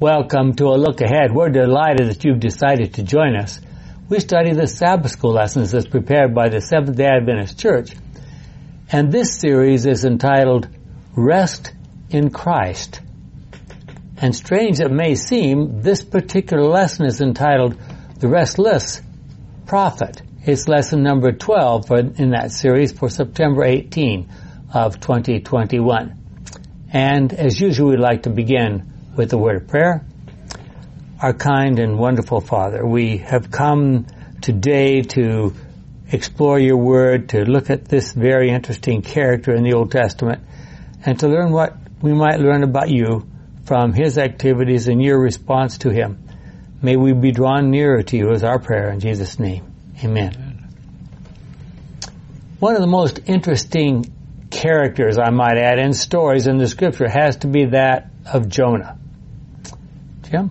Welcome to a look ahead. We're delighted that you've decided to join us. We study the Sabbath School lessons as prepared by the Seventh day Adventist Church. And this series is entitled Rest in Christ. And strange it may seem, this particular lesson is entitled The Restless Prophet. It's lesson number 12 for, in that series for September 18 of 2021. And as usual, we'd like to begin with a word of prayer. Our kind and wonderful Father, we have come today to explore your word, to look at this very interesting character in the Old Testament, and to learn what we might learn about you from his activities and your response to him. May we be drawn nearer to you as our prayer in Jesus' name. Amen. One of the most interesting characters, I might add, in stories in the scripture has to be that of Jonah. Jim?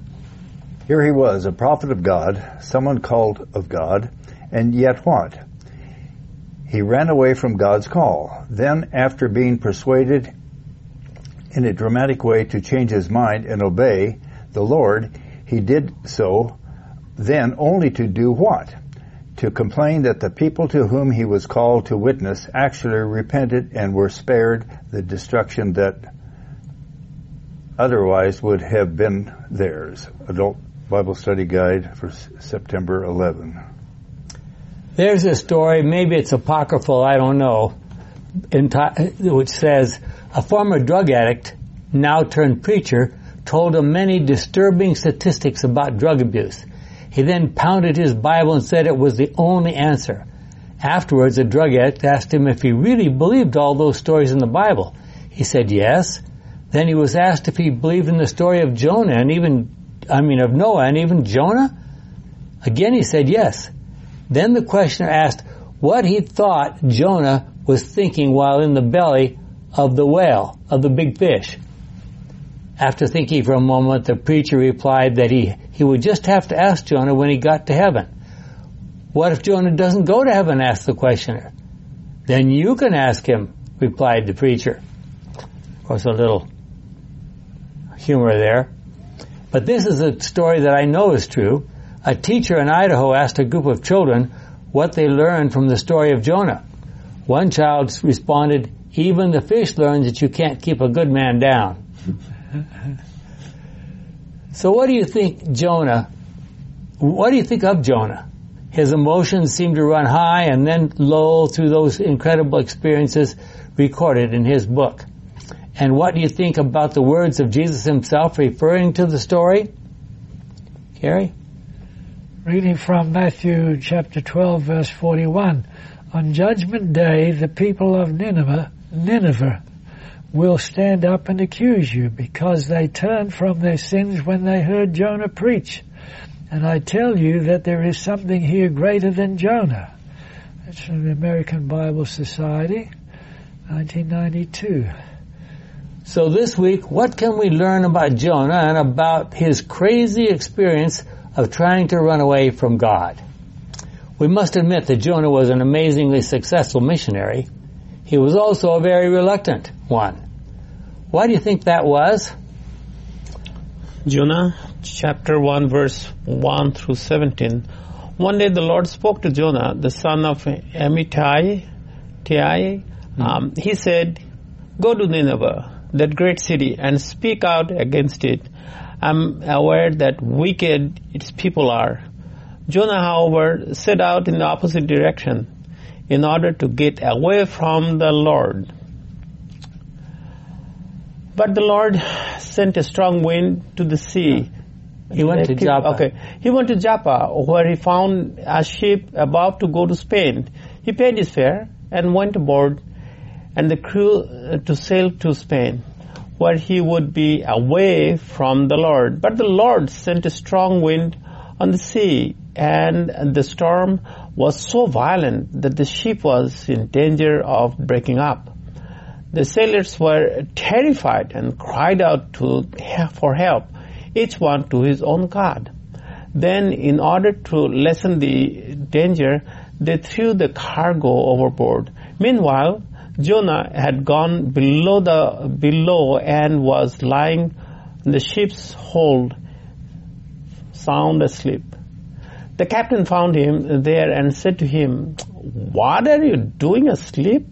Here he was, a prophet of God, someone called of God, and yet what? He ran away from God's call. Then, after being persuaded in a dramatic way to change his mind and obey the Lord, he did so then only to do what? To complain that the people to whom he was called to witness actually repented and were spared the destruction that otherwise would have been theirs. Adult Bible Study Guide for September 11. There's a story, maybe it's apocryphal, I don't know, which says a former drug addict, now turned preacher, told him many disturbing statistics about drug abuse. He then pounded his Bible and said it was the only answer. Afterwards, a drug addict asked him if he really believed all those stories in the Bible. He said yes. Then he was asked if he believed in the story of Jonah and even, I mean, of Noah and even Jonah. Again, he said yes. Then the questioner asked what he thought Jonah was thinking while in the belly of the whale, of the big fish. After thinking for a moment, the preacher replied that he, he would just have to ask Jonah when he got to heaven. What if Jonah doesn't go to heaven? asked the questioner. Then you can ask him, replied the preacher. Of course, a little humor there. But this is a story that I know is true a teacher in Idaho asked a group of children what they learned from the story of Jonah. One child responded, even the fish learns that you can't keep a good man down. so what do you think Jonah, what do you think of Jonah? His emotions seem to run high and then low through those incredible experiences recorded in his book. And what do you think about the words of Jesus himself referring to the story? Gary? Reading from Matthew chapter 12 verse 41. On judgment day, the people of Nineveh, Nineveh will stand up and accuse you because they turned from their sins when they heard Jonah preach. And I tell you that there is something here greater than Jonah. That's from the American Bible Society, 1992. So this week, what can we learn about Jonah and about his crazy experience of trying to run away from God. We must admit that Jonah was an amazingly successful missionary. He was also a very reluctant one. Why do you think that was? Jonah chapter 1 verse 1 through 17. One day the Lord spoke to Jonah, the son of Amittai. Mm-hmm. Um, he said, Go to Nineveh, that great city, and speak out against it I'm aware that wicked its people are. Jonah, however, set out in the opposite direction in order to get away from the Lord. But the Lord sent a strong wind to the sea. He went to Joppa. Okay. He went to Joppa, where he found a ship about to go to Spain. He paid his fare and went aboard and the crew uh, to sail to Spain where he would be away from the Lord. But the Lord sent a strong wind on the sea, and the storm was so violent that the ship was in danger of breaking up. The sailors were terrified and cried out to, for help, each one to his own God. Then, in order to lessen the danger, they threw the cargo overboard. Meanwhile, Jonah had gone below the below and was lying in the ship's hold, sound asleep. The captain found him there and said to him, What are you doing asleep?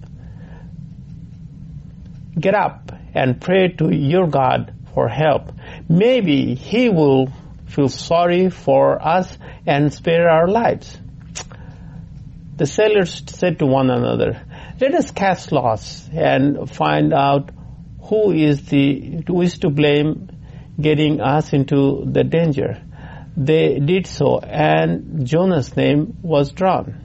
Get up and pray to your God for help. Maybe he will feel sorry for us and spare our lives. The sailors said to one another, let us cast lots and find out who is the, who is to blame getting us into the danger. They did so and Jonah's name was drawn.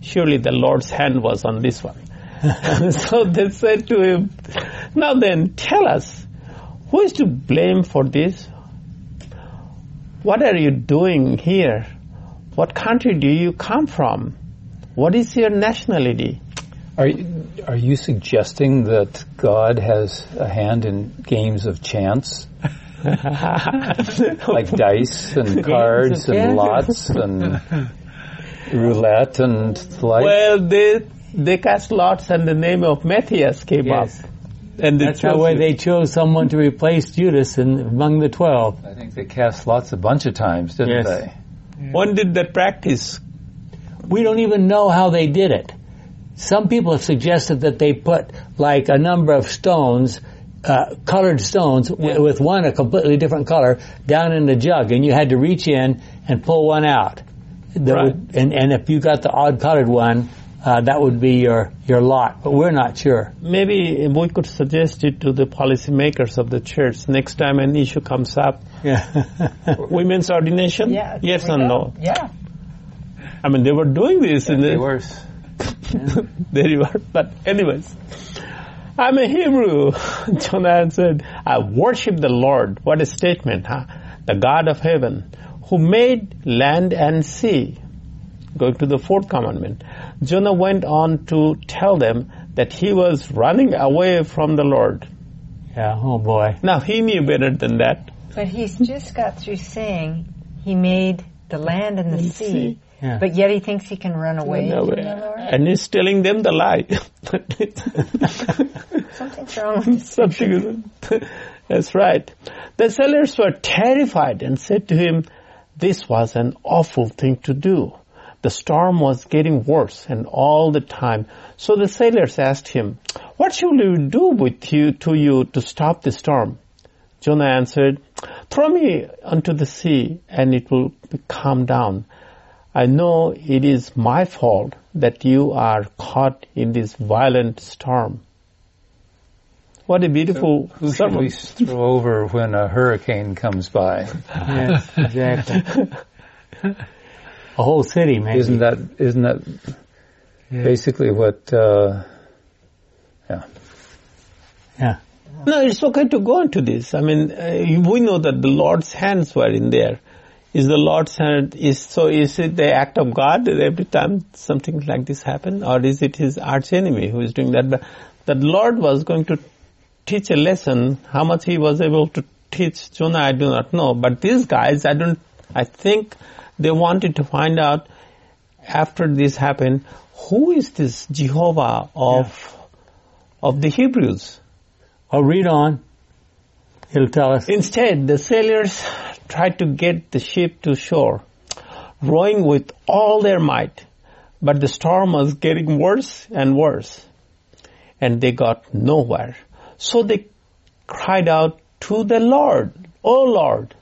Surely the Lord's hand was on this one. so they said to him, now then tell us, who is to blame for this? What are you doing here? What country do you come from? What is your nationality? Are you, are you suggesting that God has a hand in games of chance? like dice and cards and lots and roulette and the like? Well, they they cast lots and the name of Matthias came Yes. up. And That's the way they chose someone to replace Judas in, among the twelve. I think they cast lots a bunch of times, didn't Yes. they? When did that practice? We don't even know how they did it. Some people have suggested that they put like a number of stones, uh, colored stones, w- Yeah. with one a completely different color, down in the jug, and you had to reach in and pull one out. That Right. would- and, and if you got the odd colored one, uh, that would be your, your lot. But we're not sure. Maybe we could suggest it to the policymakers of the church next time an issue comes up. Yeah. Women's ordination? Yeah. Yes there we and go. no. Yeah. I mean, they were doing this in They the, worse. there you are. But anyways, I'm a Hebrew. Jonah answered, I worship the Lord. What a statement, huh? The God of heaven, who made land and sea. Going to the fourth commandment. Jonah went on to tell them that he was running away from the Lord. yeah. Oh boy. Now he knew better than that. But he's just got through saying he made the land and the And sea. Yeah. But yet he thinks he can run away No from the Lord. And he's telling them the lie. Something's wrong with. Something is That's right. The sailors were terrified and said to him, this was an awful thing to do. The storm was getting worse and all the time. So the sailors asked him, what shall we do with you, to you to stop the storm? Jonah answered, throw me onto the sea and it will calm down. I know it is my fault that you are caught in this violent storm. What a beautiful Who should we throw over when a hurricane comes by? Yes, exactly. A whole city, maybe. Isn't that isn't that basically what? Uh, yeah. Yeah. No, it's okay to go into this. I mean, uh, we know that the Lord's hands were in there. Is the Lord's hand is so? Is it the act of God that every time something like this happen, or is it His arch enemy who is doing that? But the Lord was going to teach a lesson. How much He was able to teach Jonah, I do not know. But these guys, I don't. I think they wanted to find out after this happened, who is this Jehovah of of the Hebrews? I'll read on. It'll tell us. Instead, the sailors tried to get the ship to shore, rowing with all their might, but the storm was getting worse and worse, and they got nowhere. So they cried out to the Lord, O Lord,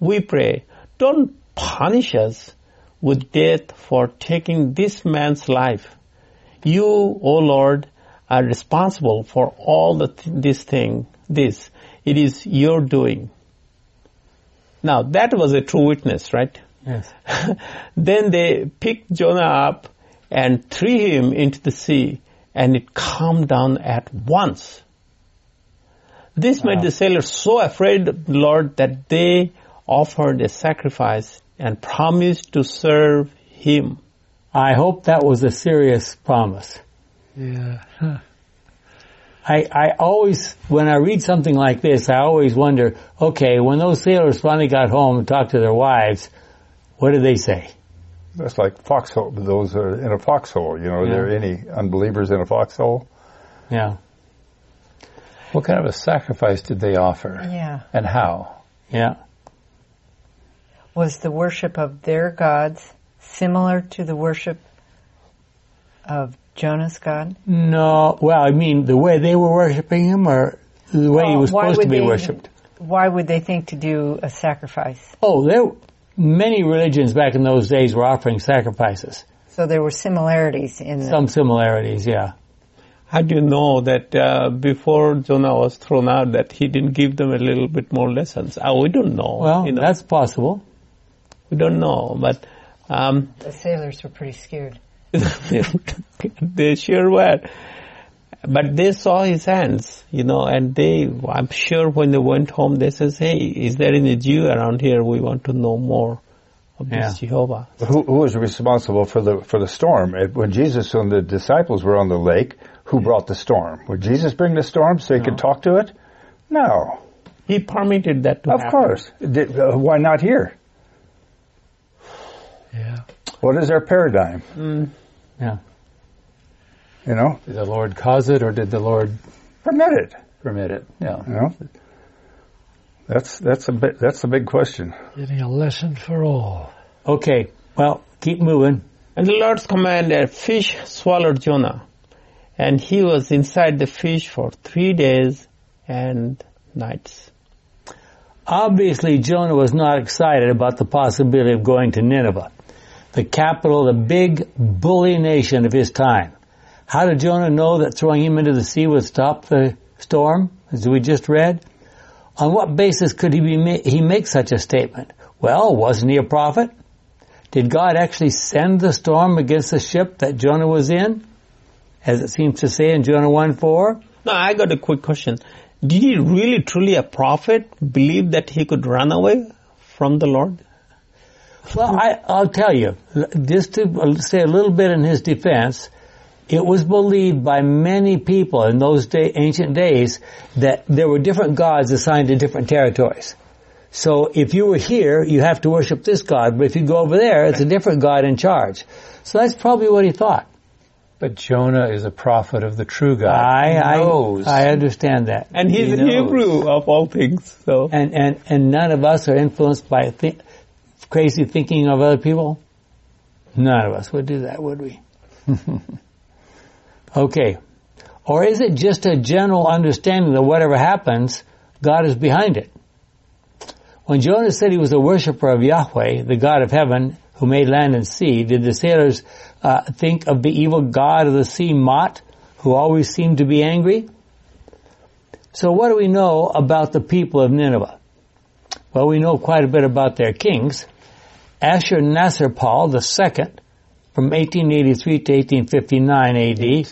we pray, don't punish us with death for taking this man's life. You, O Lord, are responsible for all the th- this thing, this. It is your doing. Now that was a true witness, right? Yes. then they picked Jonah up and threw him into the sea and it calmed down at once. This made the sailors so afraid of the Lord that they offered a sacrifice and promised to serve him. I hope that was a serious promise. Yeah. Huh. I, I always, when I read something like this, I always wonder, okay, when those sailors finally got home and talked to their wives, what did they say? That's like foxhole. Those are in a foxhole. You know, are there any unbelievers in a foxhole? Yeah. What kind of a sacrifice did they offer? Yeah. And how? Yeah. Was the worship of their gods similar to the worship of Jonah's God? No, well, I mean, the way they were worshiping him or the way he was why supposed to would be they- worshipped? Why would they think to do a sacrifice? Oh, there, many religions back in those days were offering sacrifices. So there were similarities in the Some similarities, yeah. How do you know that uh, before Jonah was thrown out that he didn't give them a little bit more lessons? Uh, we don't know. Well, you know. that's possible. we don't know, but um, the sailors were pretty scared. they sure were. But they saw his hands, you know, and they, I'm sure when they went home, they says, hey, is there any Jew around here? We want to know more of Yeah. this Jehovah. Who, who was responsible for the for the storm? It- When Jesus and the disciples were on the lake, who brought the storm? Would Jesus bring the storm so he could talk to it? No, He permitted that to of happen. Of course. Did, uh, why not here? Yeah. What is our paradigm? Yeah. You know, Did the Lord cause it or did the Lord permit it. permit it? Yeah. You know, that's that's a bit that's a big question. Getting a lesson for all. Okay, well, keep moving. And the Lord's command, a fish swallowed Jonah. And he was inside the fish for three days and nights. Obviously, Jonah was not excited about the possibility of going to Nineveh, the capital, the big bully nation of his time. How did Jonah know that throwing him into the sea would stop the storm, as we just read? On what basis could he be he make such a statement? Well, wasn't he a prophet? Did God actually send the storm against the ship that Jonah was in, as it seems to say in Jonah one four? Now, I got a quick question. Did he really, truly a prophet believe that he could run away from the Lord? Well, I, I'll tell you, just to say a little bit in his defense, it was believed by many people in those day, ancient days that there were different gods assigned to different territories. So if you were here, you have to worship this god, but if you go over there, it's a different god in charge. So that's probably what he thought. But Jonah is a prophet of the true God. I, he I, knows. I understand that. And he's He a. Hebrew of all things, so. And, and, and none of us are influenced by thi- crazy thinking of other people? None of us would do that, would we? okay. Or is it just a general understanding that whatever happens, God is behind it? When Jonah said he was a worshiper of Yahweh, the God of heaven, who made land and sea, did the sailors uh, think of the evil God of the sea, Mot, who always seemed to be angry? So what do we know about the people of Nineveh? Well, we know quite a bit about their kings. Ashur-Nasir-Pal II, from 1883 to 1859 AD,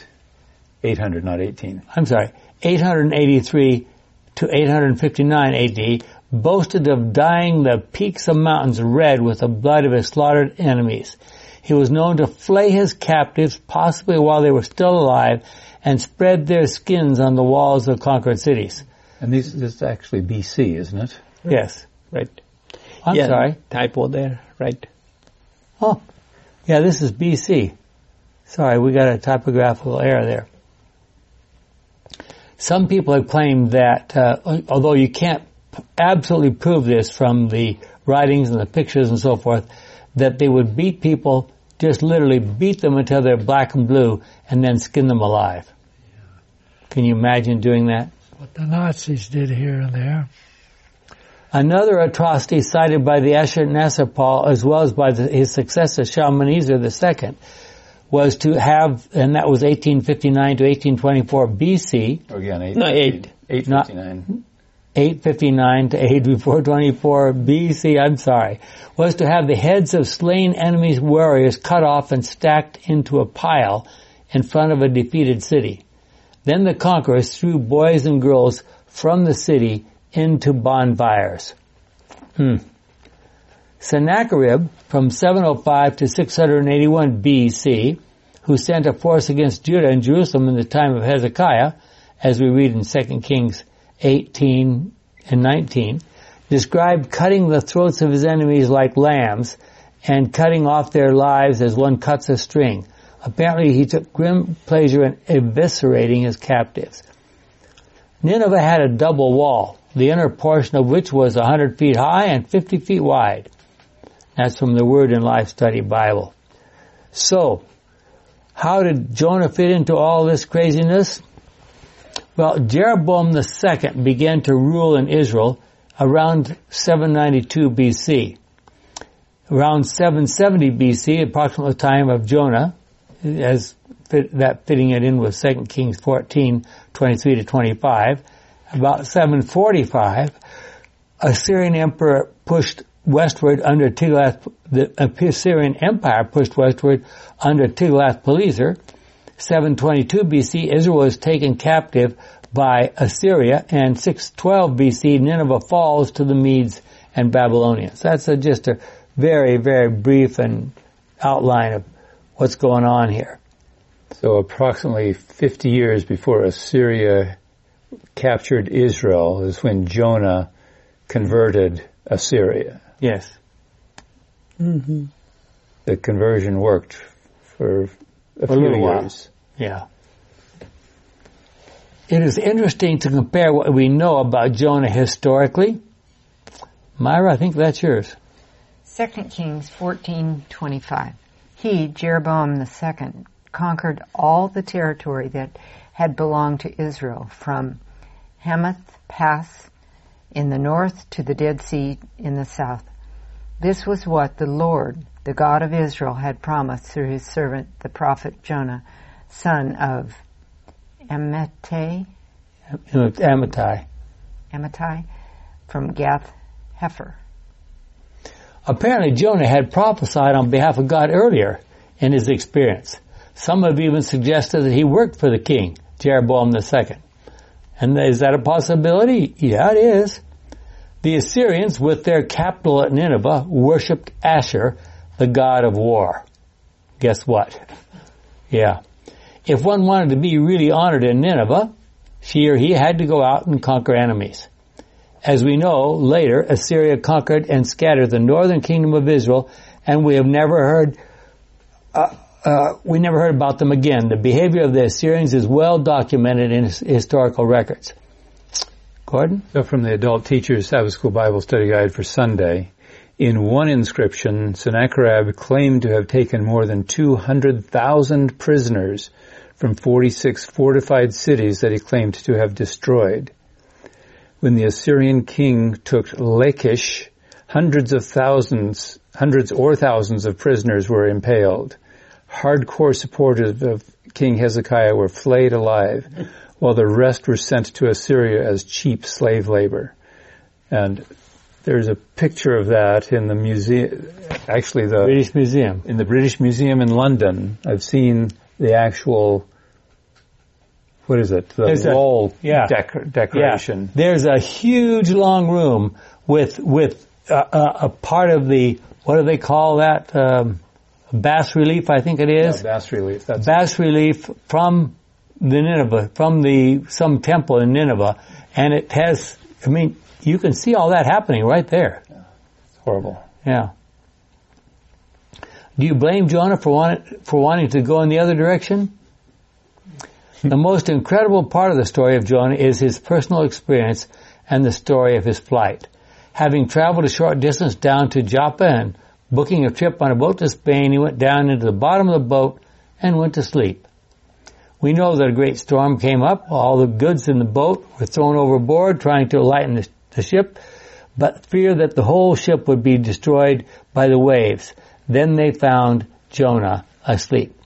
800, not 18. I'm sorry, 883 to 859 AD, boasted of dyeing the peaks of mountains red with the blood of his slaughtered enemies. He was known to flay his captives, possibly while they were still alive, and spread their skins on the walls of conquered cities. And these, this is actually BC, isn't it? Yes. Right. I'm yeah, sorry. Typo there, right. Oh, yeah, this is BC. Sorry, we got a typographical error there. Some people have claimed that, uh, although you can't absolutely prove this from the writings and the pictures and so forth, that they would beat people, just literally beat them until they're black and blue, and then skin them alive. Can you imagine doing that? What the Nazis did here and there. Another atrocity cited by the Ashur-Nasir-Pal as well as by the, his successor Shalmaneser II was to have, and that was 1859 to 1824 BC, Again, eight, No, eight. 859. 859 to 8424 BC, I'm sorry, was to have the heads of slain enemies warriors cut off and stacked into a pile in front of a defeated city. Then the conquerors threw boys and girls from the city into bonfires. Hmm. Sennacherib, from 705 to 681 BC, who sent a force against Judah and Jerusalem in the time of Hezekiah, as we read in 2 Kings 18 and 19, described cutting the throats of his enemies like lambs and cutting off their lives as one cuts a string. Apparently he took grim pleasure in eviscerating his captives. Nineveh had a double wall, the inner portion of which was 100 feet high and 50 feet wide. That's from the Word and Life Study Bible. So, how did Jonah fit into all this craziness? Well, Jeroboam II began to rule in Israel around 792 BC. Around 770 BC, approximately the time of Jonah, as fit, that fitting it in with 2 Kings 14, 23 to 25. About 745, Assyrian emperor pushed westward under Tiglath, the Assyrian Empire pushed westward under Tiglath-Pileser. 722 BC, Israel was taken captive by Assyria, and 612 BC, Nineveh falls to the Medes and Babylonians. That's a, just a very, very brief and outline of what's going on here. So approximately 50 years before Assyria captured Israel is when Jonah converted Assyria. Yes. Mm-hmm. The conversion worked for a, a few little years. While. Yeah. It is interesting to compare what we know about Jonah historically. Myra, I think that's yours. 2 Kings 14:25. He, Jeroboam II, conquered all the territory that had belonged to Israel from Hamath Pass in the north to the Dead Sea in the south. This was what the Lord, the God of Israel, had promised through his servant, the prophet Jonah, son of Amittai, Amittai, Amittai from Gath Hefer. Apparently Jonah had prophesied on behalf of God earlier in his experience. Some have even suggested that he worked for the king, Jeroboam II. And is that a possibility? Yeah, it is. The Assyrians, with their capital at Nineveh, worshipped Asher, the god of war. Guess what? Yeah. If one wanted to be really honored in Nineveh, she or he had to go out and conquer enemies. As we know, later, Assyria conquered and scattered the northern kingdom of Israel, and we have never heard, uh, uh, we never heard about them again. The behavior of the Assyrians is well documented in historical records. Gordon? So from the Adult Teachers Sabbath School Bible Study Guide for Sunday, in one inscription, Sennacherib claimed to have taken more than 200,000 prisoners from 46 fortified cities that he claimed to have destroyed. When the Assyrian king took Lachish, hundreds of thousands, hundreds or thousands of prisoners were impaled. Hardcore supporters of King Hezekiah were flayed alive, while the rest were sent to Assyria as cheap slave labor. And there's a picture of that in the museum, actually the British Museum. In the British Museum in London, I've seen the actual, what is it, the There's a- wall yeah. dec- decoration. Yeah. There's a huge long room with with uh, uh, a part of the what do they call that um, bas relief? I think it is Yeah, bas relief. That's bas relief from the Nineveh, from the some temple in Nineveh, and it has. I mean, you can see all that happening right there. It's horrible. Yeah. Do you blame Jonah for want, for wanting to go in the other direction? the most incredible part of the story of Jonah is his personal experience and the story of his flight. Having traveled a short distance down to Joppa and booking a trip on a boat to Spain, he went down into the bottom of the boat and went to sleep. We know that a great storm came up. All the goods in the boat were thrown overboard trying to lighten the, the ship, but fear that the whole ship would be destroyed by the waves. Then they found Jonah asleep.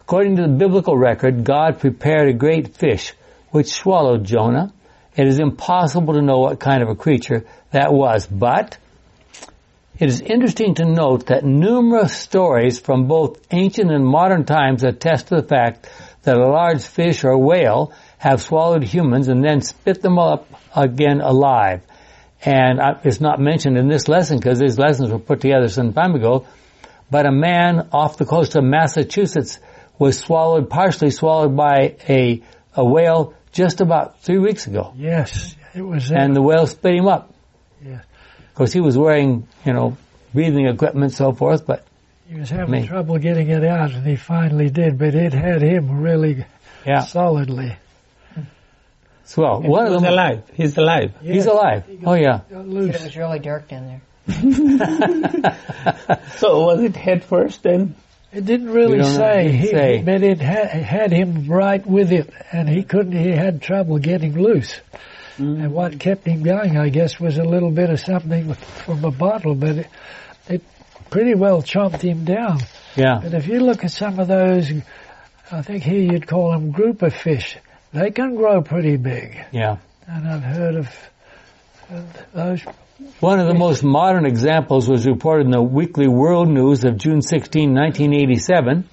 According to the biblical record, God prepared a great fish which swallowed Jonah. It is impossible to know what kind of a creature that was, but it is interesting to note that numerous stories from both ancient and modern times attest to the fact that a large fish or whale have swallowed humans and then spit them up again alive. And uh, it's not mentioned in this lesson because these lessons were put together some time ago. But a man off the coast of Massachusetts was swallowed, partially swallowed by a, a whale just about three weeks ago. Yes, it was that. And the whale spit him up. Yeah. Of course, he was wearing, you know, breathing equipment and so forth, but He was having Me. trouble getting it out, and he finally did, but it had him really yeah. solidly. as well. And One he of them, alive. He's alive. he's alive. Oh yeah. Got It was really dark down there. So was it head first then? It didn't really We don't know. say, he, say. but it had, it had him right with it, and he couldn't. He had trouble getting loose. And what kept him going, I guess, was a little bit of something from a bottle, but it, it pretty well chomped him down. Yeah. But if you look at some of those, I think here you'd call them grouper fish. They can grow pretty big, Yeah. and I've heard of, of those. One of the most modern examples was reported in the Weekly World News of June 16, 1987,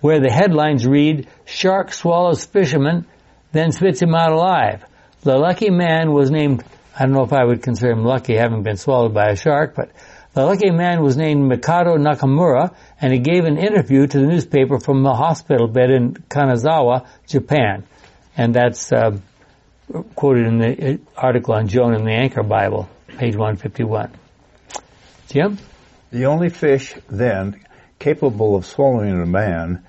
where the headlines read, Shark swallows fisherman, then spits him out alive. The lucky man was named, I don't know if I would consider him lucky having been swallowed by a shark, but the lucky man was named Mikado Nakamura, and he gave an interview to the newspaper from a hospital bed in Kanazawa, Japan. And that's uh, quoted in the uh, article on Jonah in the Anchor Bible, page 151. Jim? The only fish then capable of swallowing a man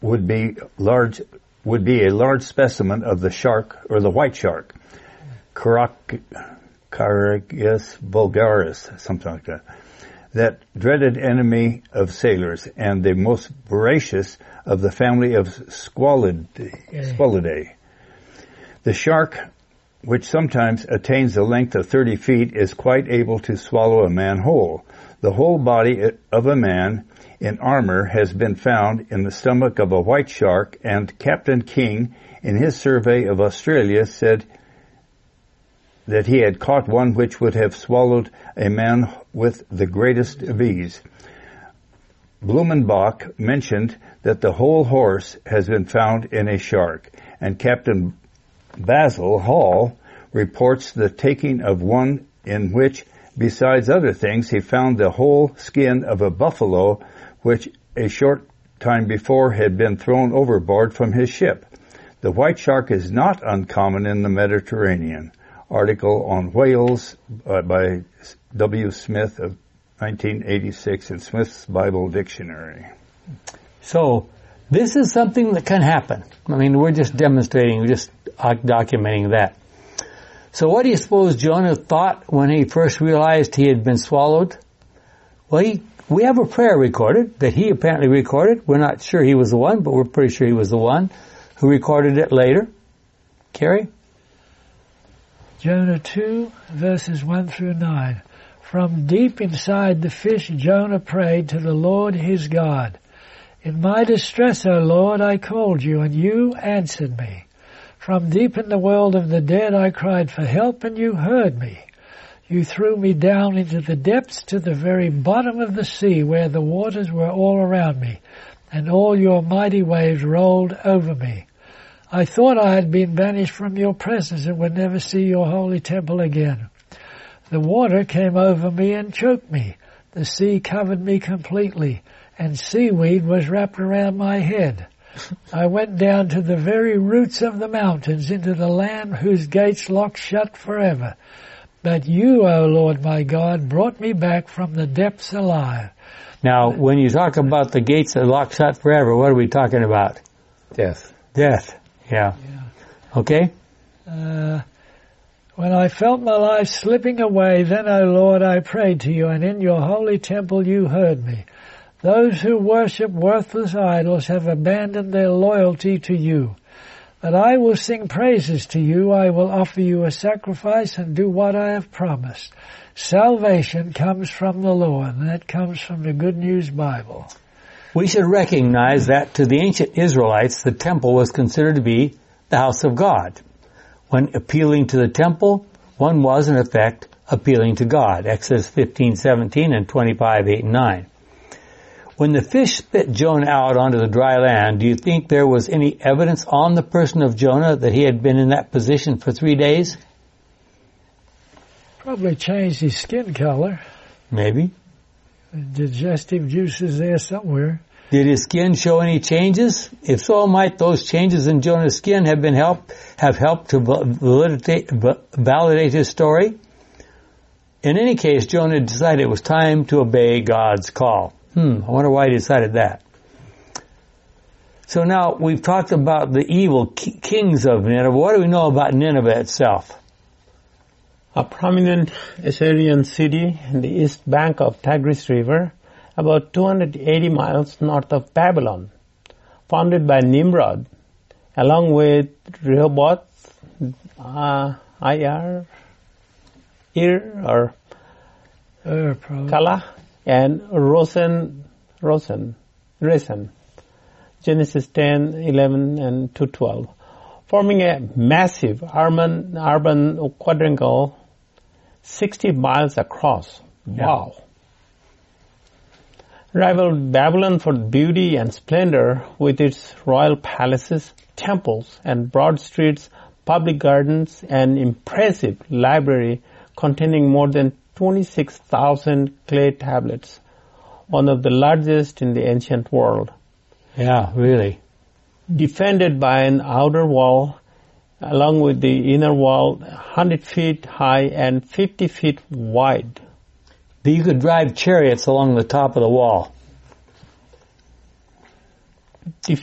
would be large would be a large specimen of the shark or the white shark, Carac- vulgaris, something like that. That dreaded enemy of sailors and the most voracious of the family of squalid, squalidae. The shark, which sometimes attains a length of 30 feet, is quite able to swallow a man whole. The whole body of a man in armor has been found in the stomach of a white shark, and Captain King, in his survey of Australia, said that he had caught one which would have swallowed a man with the greatest of ease. Blumenbach mentioned that the whole horse has been found in a shark, and Captain Basil Hall reports the taking of one in which, besides other things, he found the whole skin of a buffalo, which a short time before had been thrown overboard from his ship. The white shark is not uncommon in the Mediterranean. Article on whales uh, by W. Smith of 1986 in Smith's Bible Dictionary. So, this is something that can happen. I mean, we're just demonstrating, we're just documenting that. So what do you suppose Jonah thought when he first realized he had been swallowed? Well, he, we have a prayer recorded that he apparently recorded. We're not sure he was the one, but we're pretty sure he was the one who recorded it later. Carrie? Jonah 2, verses 1 through 9. From deep inside the fish, Jonah prayed to the Lord his God. In my distress, O Lord, I called you, and you answered me. From deep in the world of the dead, I cried for help, and you heard me. You threw me down into the depths to the very bottom of the sea, where the waters were all around me, and all your mighty waves rolled over me. I thought I had been banished from your presence and would never see your holy temple again. The water came over me and choked me. The sea covered me completely, and seaweed was wrapped around my head. I went down to the very roots of the mountains, into the land whose gates locked shut forever. But you, O Lord my God, brought me back from the depths alive. Now, when you talk about the gates that lock shut forever, what are we talking about? Death. Death. Yeah. Okay? Uh, when I felt my life slipping away, then, O Lord, I prayed to you, and in your holy temple you heard me. Those who worship worthless idols have abandoned their loyalty to you. But I will sing praises to you. I will offer you a sacrifice and do what I have promised. Salvation comes from the Lord, and that comes from the Good News Bible. We should recognize that to the ancient Israelites, the temple was considered to be the house of God. When appealing to the temple, one was in effect appealing to God. Exodus 15, 17 and 25, 8 and 9. When the fish spit Jonah out onto the dry land, do you think there was any evidence on the person of Jonah that he had been in that position for three days? Probably changed his skin color. Maybe. Digestive juices there somewhere. Did his skin show any changes? If so, might those changes in Jonah's skin have been help have helped to validate, validate his story? In any case, Jonah decided it was time to obey God's call. Hmm, I wonder why he decided that. So now we've talked about the evil ki- kings of Nineveh. What do we know about Nineveh itself? A prominent Assyrian city in the east bank of Tigris River, about 280 miles north of Babylon, founded by Nimrod, along with Rehoboth, uh, Ir, Ir, or probably. Calah, and Rosen, Rosen, Resen. Genesis 10, 11, and 2, 12, forming a massive urban, urban quadrangle 60 miles across. Wow. Rivaled Babylon for beauty and splendor with its royal palaces, temples, and broad streets, public gardens, and impressive library containing more than 26,000 clay tablets, one of the largest in the ancient world Yeah, really. defended by an outer wall along with the inner wall 100 feet high and 50 feet wide. You could drive chariots along the top of the wall.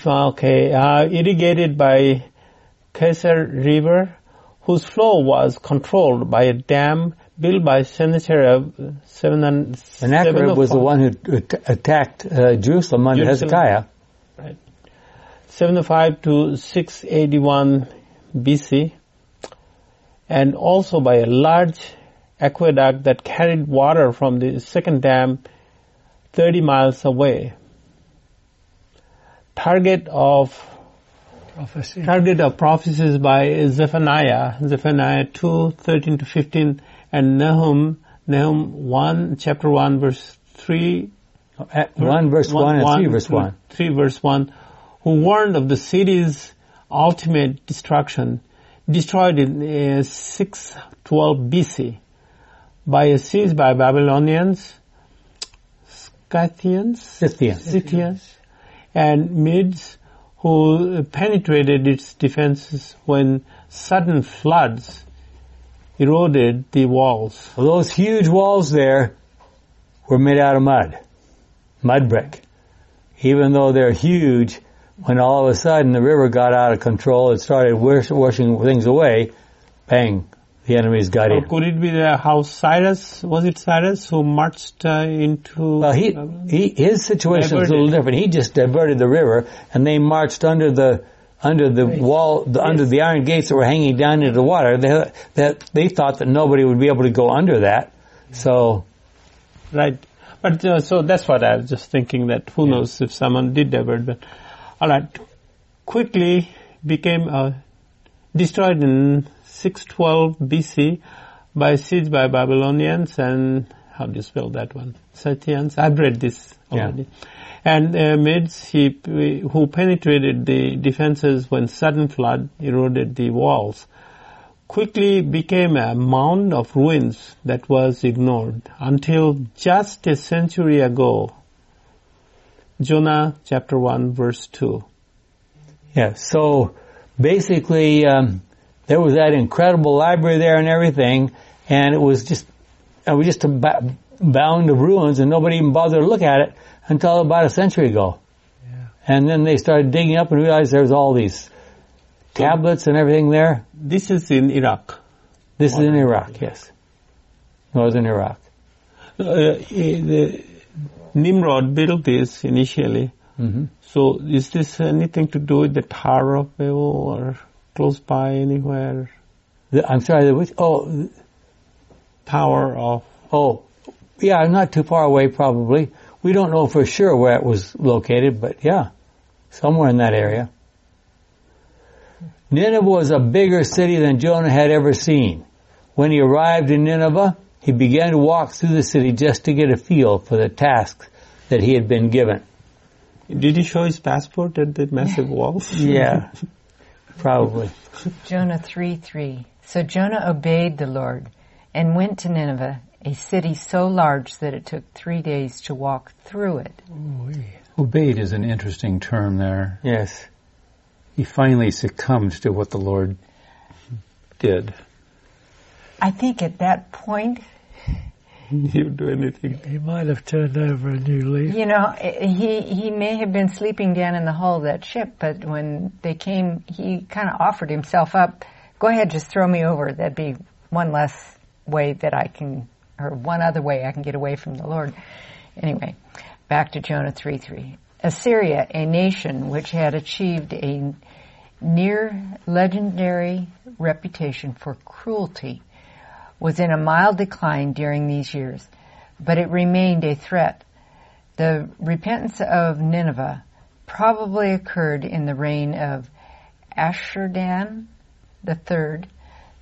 Okay, uh, irrigated by Kesser River, whose flow was controlled by a dam built by Sennacherib seven and Sennacherib was the one who at- attacked uh, Jerusalem under Jerusalem. Hezekiah. 75 to 681 BC, and also by a large aqueduct that carried water from the second dam 30 miles away. Target of Prophecy. target of prophecies by Zephaniah, Zephaniah 2, 13 to 15, and Nahum, Nahum 1, chapter 1, verse 3, At 1 verse 1, and 3 verse 1. 3 verse 1, who warned of the city's ultimate destruction, destroyed in uh, 612 BC by a siege by Babylonians, Scythians, Scythian. Scythians, and Medes, who penetrated its defenses when sudden floods eroded the walls. Well, those huge walls there were made out of mud, mud brick. Even though they're huge, when all of a sudden the river got out of control and started wash, washing things away, bang, the enemies got Or in. could it be the how Cyrus, was it Cyrus who marched uh, into... Well, he, he his situation was a little different. He just diverted the river, and they marched under the under the wall, the, under the iron gates that were hanging down into the water. They, that they thought that nobody would be able to go under that. So Right. But uh, so that's what I was just thinking that who knows if someone did divert. But all right, quickly became uh, destroyed in 612 BC by siege by Babylonians and how do you spell that one? Scythians. I've read this already. And uh, Medes, he, who penetrated the defenses when sudden flood eroded the walls quickly became a mound of ruins that was ignored until just a century ago. Jonah chapter 1 verse 2. Yeah, so basically, um, there was that incredible library there and everything, and it was just, it we just bound of ruins, and nobody even bothered to look at it until about a century ago. And then they started digging up and realized there was all these tablets and everything there. This is in Iraq. This is in Iraq, yes, northern Iraq. Uh, the Nimrod built this initially. hmm So is this anything to do with the Tower of Babel or close by anywhere? The, I'm sorry, the which? Oh, Tower of oh, yeah, not too far away, probably. We don't know for sure where it was located, but yeah, somewhere in that area. Nineveh was a bigger city than Jonah had ever seen. When he arrived in Nineveh, he began to walk through the city just to get a feel for the task that he had been given. Did he show his passport at the massive walls? Yeah, probably. Jonah 3 3. So Jonah obeyed the Lord and went to Nineveh, a city so large that it took three days to walk through it. Obeyed is an interesting term there. Yes. He finally succumbed to what the Lord did. I think at that point, he would do anything. He might have turned over a new leaf. You know, he he may have been sleeping down in the hull of that ship, but when they came, he kind of offered himself up. Go ahead, just throw me over. That'd be one less way that I can, or one other way I can get away from the Lord. Anyway, back to Jonah 3 3. Assyria, a nation which had achieved a near legendary reputation for cruelty, was in a mild decline during these years, but it remained a threat. The repentance of Nineveh probably occurred in the reign of Ashurdan III,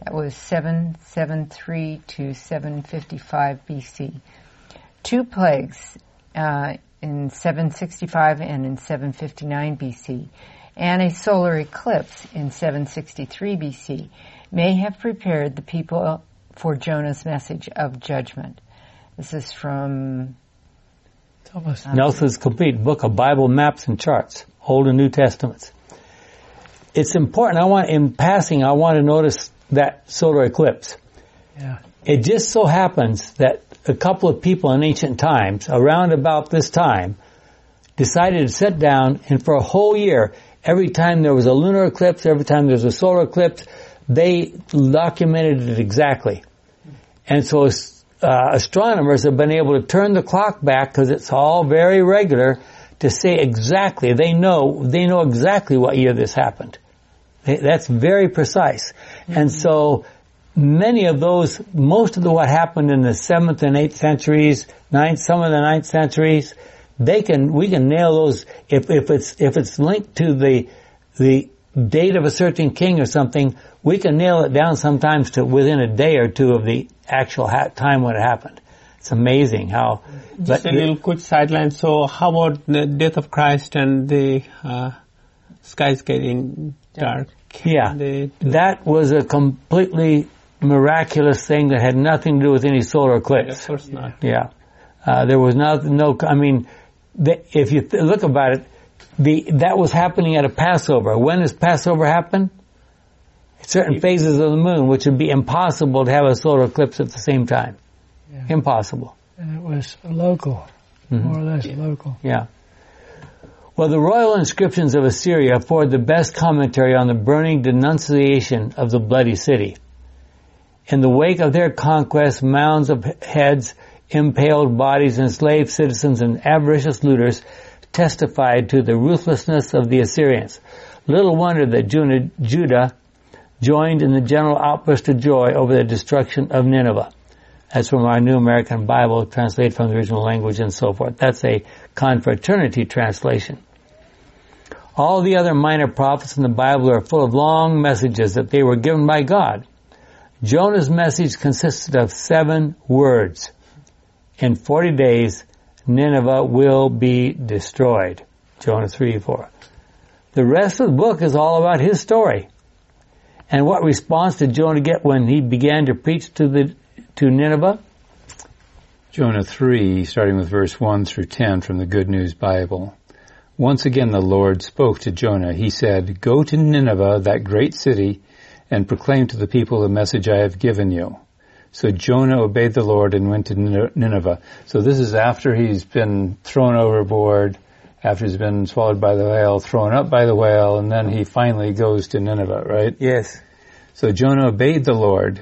that was 773 to 755 BC. Two plagues uh, in 765 and in 759 BC, and a solar eclipse in 763 BC may have prepared the people for Jonah's message of judgment. This is from Thomas. Nelson's complete book of Bible maps and charts, Old and New Testaments. It's important. I want, in passing, I want to notice that solar eclipse. Yeah. It just so happens that a couple of people in ancient times, around about this time, decided to sit down and for a whole year, every time there was a lunar eclipse, every time there was a solar eclipse, they documented it exactly. And so uh, astronomers have been able to turn the clock back because it's all very regular to say exactly, they know, they know exactly what year this happened. That's very precise. And so many of those, most of the what happened in the seventh and eighth centuries, ninth, some of the ninth centuries, they can, we can nail those, if, if it's, if it's linked to the, the date of a certain king or something, we can nail it down sometimes to within a day or two of the actual ha- time when it happened. It's amazing how. Just a little quick sideline. So, how about the death of Christ and the uh, skies getting dark? Yeah, The- that was a completely miraculous thing that had nothing to do with any solar eclipse. of course not. Yeah, uh, there was not no. I mean, the, if you th- look about it, the that was happening at a Passover. When does Passover happen? Certain phases of the moon, which would be impossible to have a solar eclipse at the same time. Yeah. Impossible. And it was local, more or less local. Yeah. Well, the royal inscriptions of Assyria afford the best commentary on the burning denunciation of the bloody city. In the wake of their conquest, mounds of heads, impaled bodies, enslaved citizens, and avaricious looters testified to the ruthlessness of the Assyrians. Little wonder that Judah joined in the general outburst of joy over the destruction of Nineveh. That's from our New American Bible, translated from the original language and so forth. That's a confraternity translation. All the other minor prophets in the Bible are full of long messages that they were given by God. Jonah's message consisted of seven words. In 40 days, Nineveh will be destroyed. Jonah 3, 4. The rest of the book is all about his story. And what response did Jonah get when he began to preach to the, to Nineveh? Jonah 3, starting with verse 1 through 10 from the Good News Bible. Once again the Lord spoke to Jonah. He said, Go to Nineveh, that great city, and proclaim to the people the message I have given you. So Jonah obeyed the Lord and went to Nineveh. So this is after he's been thrown overboard, after he's been swallowed by the whale, thrown up by the whale, and then he finally goes to Nineveh, right? Yes. So Jonah obeyed the Lord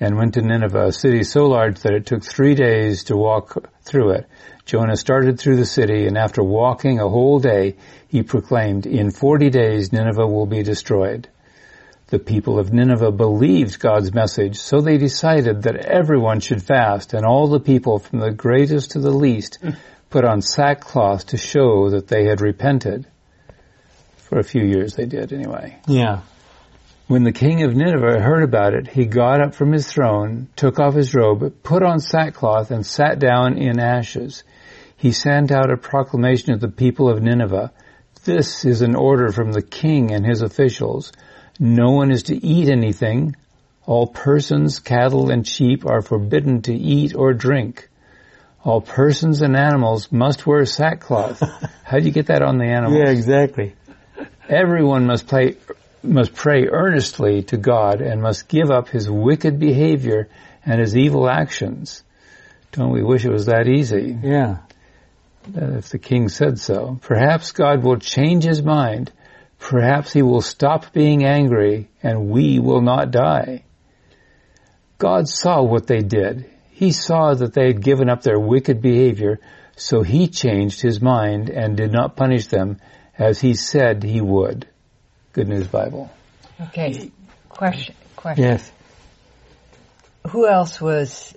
and went to Nineveh, a city so large that it took three days to walk through it. Jonah started through the city, and after walking a whole day, he proclaimed, In forty days Nineveh will be destroyed. The people of Nineveh believed God's message, so they decided that everyone should fast, and all the people, from the greatest to the least, put on sackcloth to show that they had repented. For a few years they did, anyway. Yeah. When the king of Nineveh heard about it, he got up from his throne, took off his robe, put on sackcloth, and sat down in ashes. He sent out a proclamation to the people of Nineveh. This is an order from the king and his officials. No one is to eat anything. All persons, cattle, and sheep are forbidden to eat or drink. All persons and animals must wear sackcloth. How do you get that on the animals? Yeah, exactly. Everyone must play, must pray earnestly to God and must give up his wicked behavior and his evil actions. Don't we wish it was that easy? Yeah. Uh, if the king said so. Perhaps God will change his mind. Perhaps he will stop being angry and we will not die. God saw what they did. He saw that they had given up their wicked behavior, so he changed his mind and did not punish them as he said he would. Good News Bible. Okay. Question. Question. Yes. Who else was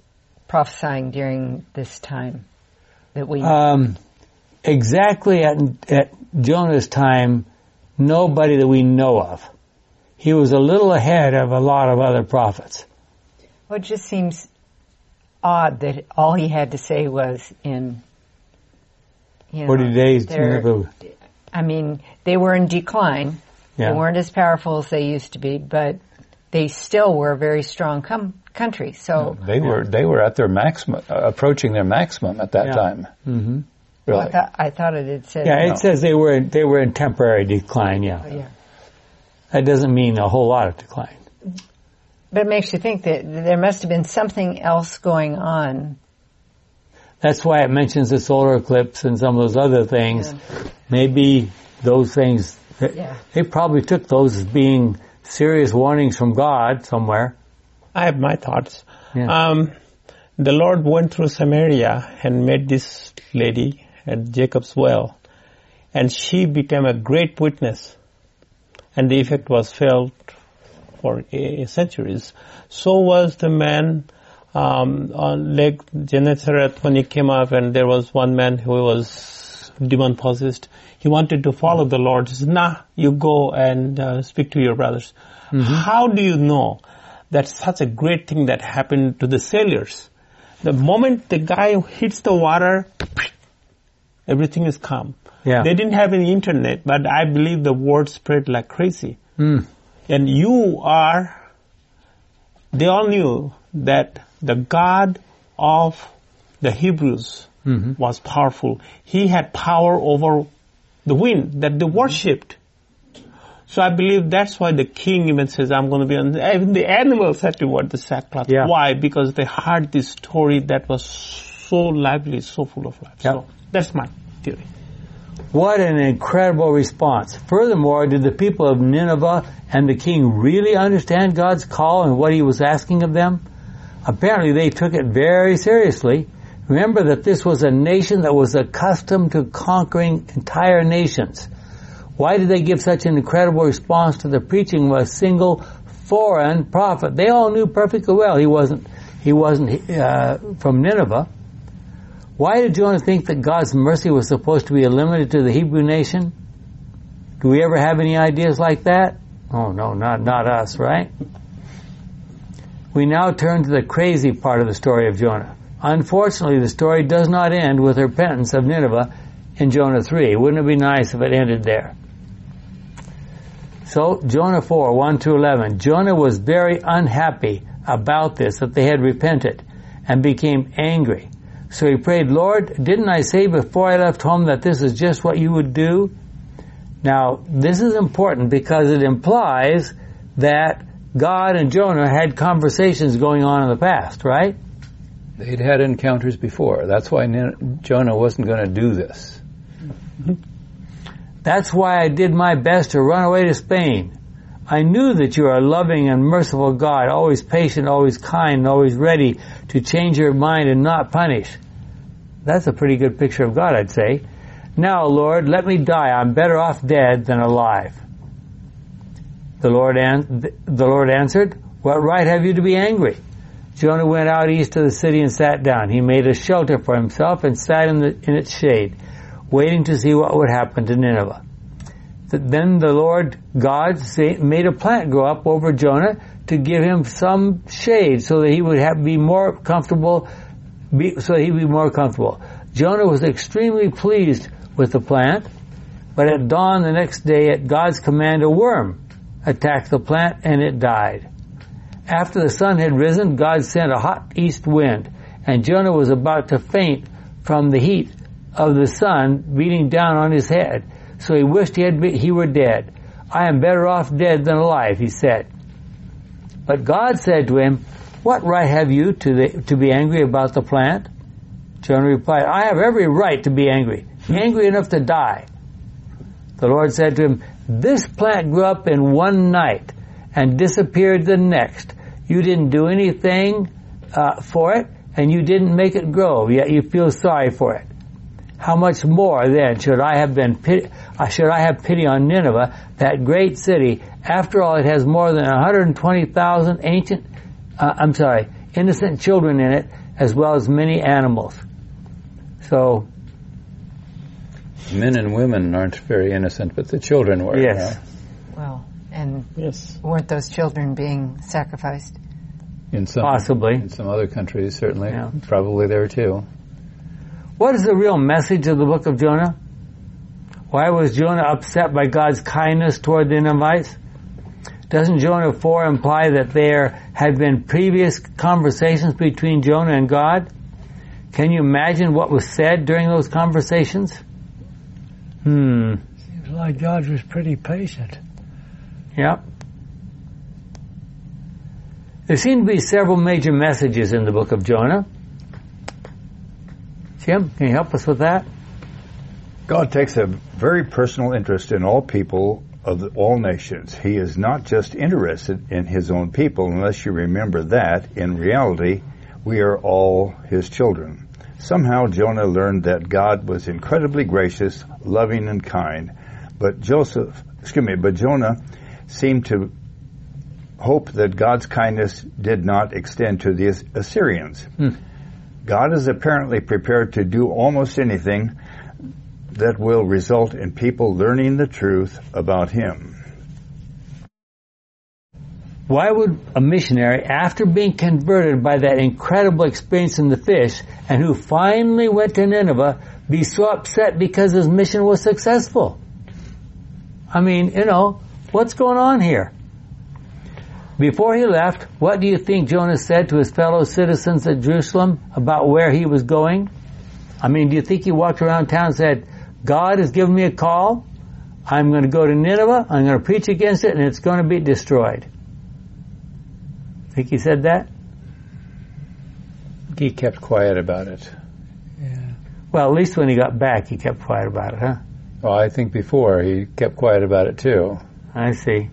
prophesying during this time that we? Um, exactly at, at Jonah's time, nobody that we know of. He was a little ahead of a lot of other prophets. well, it just seems odd that all he had to say was in. You know, 40 days. they're- I mean, they were in decline. Yeah. They weren't as powerful as they used to be, but they still were a very strong com- country. So They were they were at their maximum, uh, approaching their maximum at that Yeah. time. hmm Really. I, thought, I thought it had said. Yeah, it No. says they were they were in temporary decline. Yeah, yeah. that doesn't mean a whole lot of decline. But it makes you think that there must have been something else going on. That's why it mentions the solar eclipse and some of those other things. Yeah. Maybe those things. Yeah. They probably took those as being serious warnings from God somewhere. I have my thoughts. Yeah. Um, the Lord went through Samaria and met this lady at Jacob's well, and she became a great witness, and the effect was felt for uh, centuries. So was the man um, on Lake Gennesaret when he came up, and there was one man who was demon possessed. He wanted to follow the Lord. He said, "Nah, you go and uh, speak to your brothers." How do you know that such a great thing that happened to the sailors? The moment the guy hits the water, everything is calm. Yeah. They didn't have any internet, but I believe the word spread like crazy. Mm. And you are, they all knew that the God of the Hebrews Mhm. was powerful. He had power over the wind that they worshipped. So I believe that's why the king even says, I'm going to be on, even the animals had to wear the sackcloth. Yeah. Why? Because they heard this story that was so lively, so full of life. Yeah. So that's my theory. What an incredible response. Furthermore, did the people of Nineveh and the king really understand God's call and what he was asking of them? Apparently they took it very seriously. Remember that this was a nation that was accustomed to conquering entire nations. Why did they give such an incredible response to the preaching of a single foreign prophet? They all knew perfectly well he wasn't, he wasn't uh, from Nineveh. Why did Jonah think that God's mercy was supposed to be limited to the Hebrew nation? Do we ever have any ideas like that? Oh no, not, not us, right? We now turn to the crazy part of the story of Jonah. Unfortunately, the story does not end with repentance of Nineveh in Jonah 3. Wouldn't it be nice if it ended there? So, Jonah 4, 1 to 11. Jonah was very unhappy about this, that they had repented, and became angry. So he prayed, Lord, didn't I say before I left home that this is just what you would do? Now, this is important because it implies that God and Jonah had conversations going on in the past, right? They'd had encounters before. That's why Jonah wasn't going to do this. That's why I did my best to run away to Spain. I knew that you are a loving and merciful God, always patient, always kind, always ready to change your mind and not punish. That's a pretty good picture of God, I'd say. Now, Lord, let me die. I'm better off dead than alive. The Lord, an- the Lord answered, What right have you to be angry? Jonah went out east of the city and sat down. He made a shelter for himself and sat in, the, in its shade, waiting to see what would happen to Nineveh. Then the Lord God made a plant grow up over Jonah to give him some shade so that he would have, be more comfortable, be, so he'd be more comfortable. Jonah was extremely pleased with the plant, but at dawn the next day at God's command a worm attacked the plant and it died. After the sun had risen, God sent a hot east wind, and Jonah was about to faint from the heat of the sun beating down on his head. So he wished he had be, he were dead. I am better off dead than alive, he said. But God said to him, What right have you to the, to be angry about the plant? Jonah replied, I have every right to be angry, angry enough to die. The Lord said to him, This plant grew up in one night and disappeared the next. You didn't do anything uh, for it, and you didn't make it grow, yet you feel sorry for it. How much more then should I have been pity, uh, should I have pity on Nineveh, that great city? After all, it has more than 120,000 ancient, uh, I'm sorry, innocent children in it, as well as many animals. So, Men and women aren't very innocent, but the children were. Yes. Well, and Yes. weren't those children being sacrificed? In some Possibly. in some other countries, certainly, Yeah. probably there too. what is the real message of the book of Jonah? Why was Jonah upset by God's kindness toward the Ninevites? Doesn't Jonah 4 imply that there had been previous conversations between Jonah and God? Can you imagine what was said during those conversations? Hmm. Seems like God was pretty patient. Yep. There seem to be several major messages in the book of Jonah. Jim, can you help us with that? God takes a very personal interest in all people of all nations. He is not just interested in his own people, unless you remember that, in reality, we are all his children. Somehow Jonah learned that God was incredibly gracious, loving, and kind, but Joseph, excuse me, but Jonah seemed to hope that God's kindness did not extend to the Assyrians. Hmm. God is apparently prepared to do almost anything that will result in people learning the truth about Him. Why would a missionary, after being converted by that incredible experience in the fish, and who finally went to Nineveh, be so upset because his mission was successful? I mean, you know, what's going on here? Before he left, what do you think Jonah said to his fellow citizens at Jerusalem about where he was going? I mean, do you think he walked around town and said, God has given me a call. I'm going to go to Nineveh. I'm going to preach against it and it's going to be destroyed. Think he said that? He kept quiet about it. Yeah. Well, at least when he got back, he kept quiet about it, huh? Well, I think before he kept quiet about it too. I see.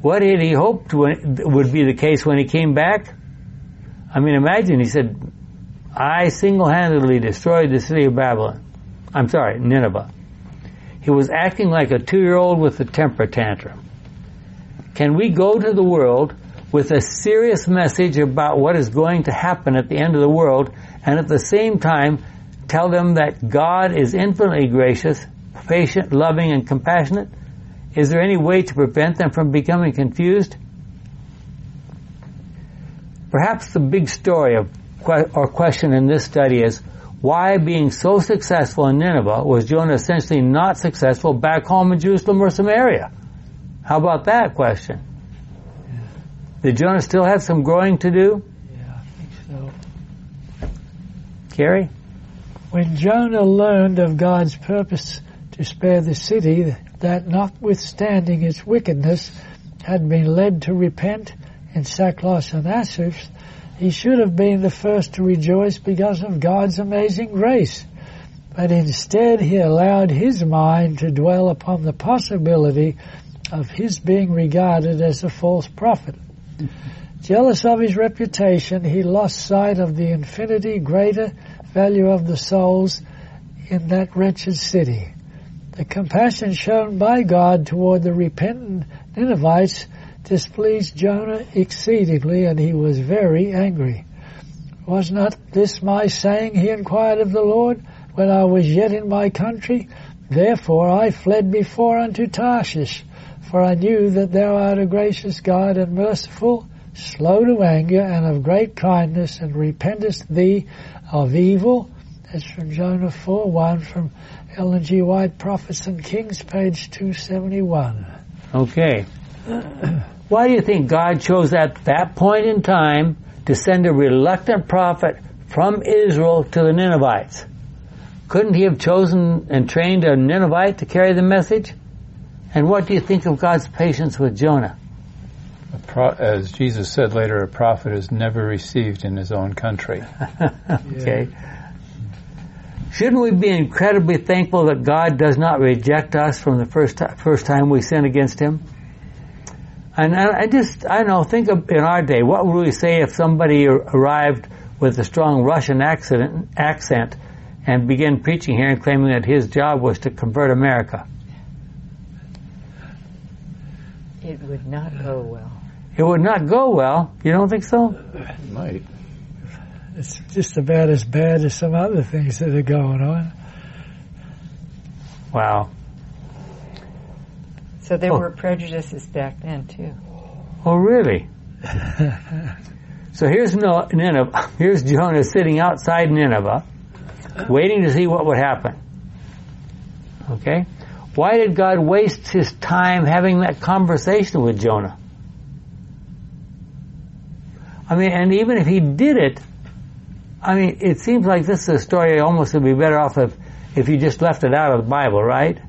What had he hoped would be the case when he came back? I mean, imagine he said, I single-handedly destroyed the city of Babylon. I'm sorry, Nineveh. He was acting like a two-year-old with a temper tantrum. Can we go to the world with a serious message about what is going to happen at the end of the world and at the same time tell them that God is infinitely gracious, patient, loving, and compassionate? Is there any way to prevent them from becoming confused? Perhaps the big story of or question in this study is why being so successful in Nineveh was Jonah essentially not successful back home in Jerusalem or Samaria? How about that question? Did Jonah still have some growing to do? Yeah, I think so. Carrie? When Jonah learned of God's purpose to spare the city, that notwithstanding its wickedness had been led to repent in sackcloth and ashes, he should have been the first to rejoice because of God's amazing grace. But instead he allowed his mind to dwell upon the possibility of his being regarded as a false prophet. Jealous of his reputation, he lost sight of the infinity greater value of the souls in that wretched city. The compassion shown by God toward the repentant Ninevites displeased Jonah exceedingly, and he was very angry. Was not this my saying, he inquired of the Lord, when I was yet in my country? Therefore I fled before unto Tarshish, for I knew that thou art a gracious God and merciful, slow to anger, and of great kindness, and repentest thee of evil. That's from Jonah 4 1 from Ellen G. White, Prophets and Kings, page 271. Okay. Why do you think God chose at that point in time to send a reluctant prophet from Israel to the Ninevites? Couldn't he have chosen and trained a Ninevite to carry the message? And what do you think of God's patience with Jonah? A pro- as Jesus said later, a prophet is never received in his own country. okay. Shouldn't we be incredibly thankful that God does not reject us from the first ti- first time we sin against Him? And I, I just, I know, think of in our day, what would we say if somebody arrived with a strong Russian accent, accent and began preaching here and claiming that his job was to convert America? It would not go well. It would not go well. You don't think so? Might. It's just about as bad as some other things that are going on. Wow. So there Oh. were prejudices back then too. Oh, really? so here's No- Nineveh. Here's Jonah sitting outside Nineveh, waiting to see what would happen. Okay? Why did God waste his time having that conversation with Jonah? I mean, and even if he did it, I mean, it seems like this is a story almost would be better off if, if you just left it out of the Bible, right?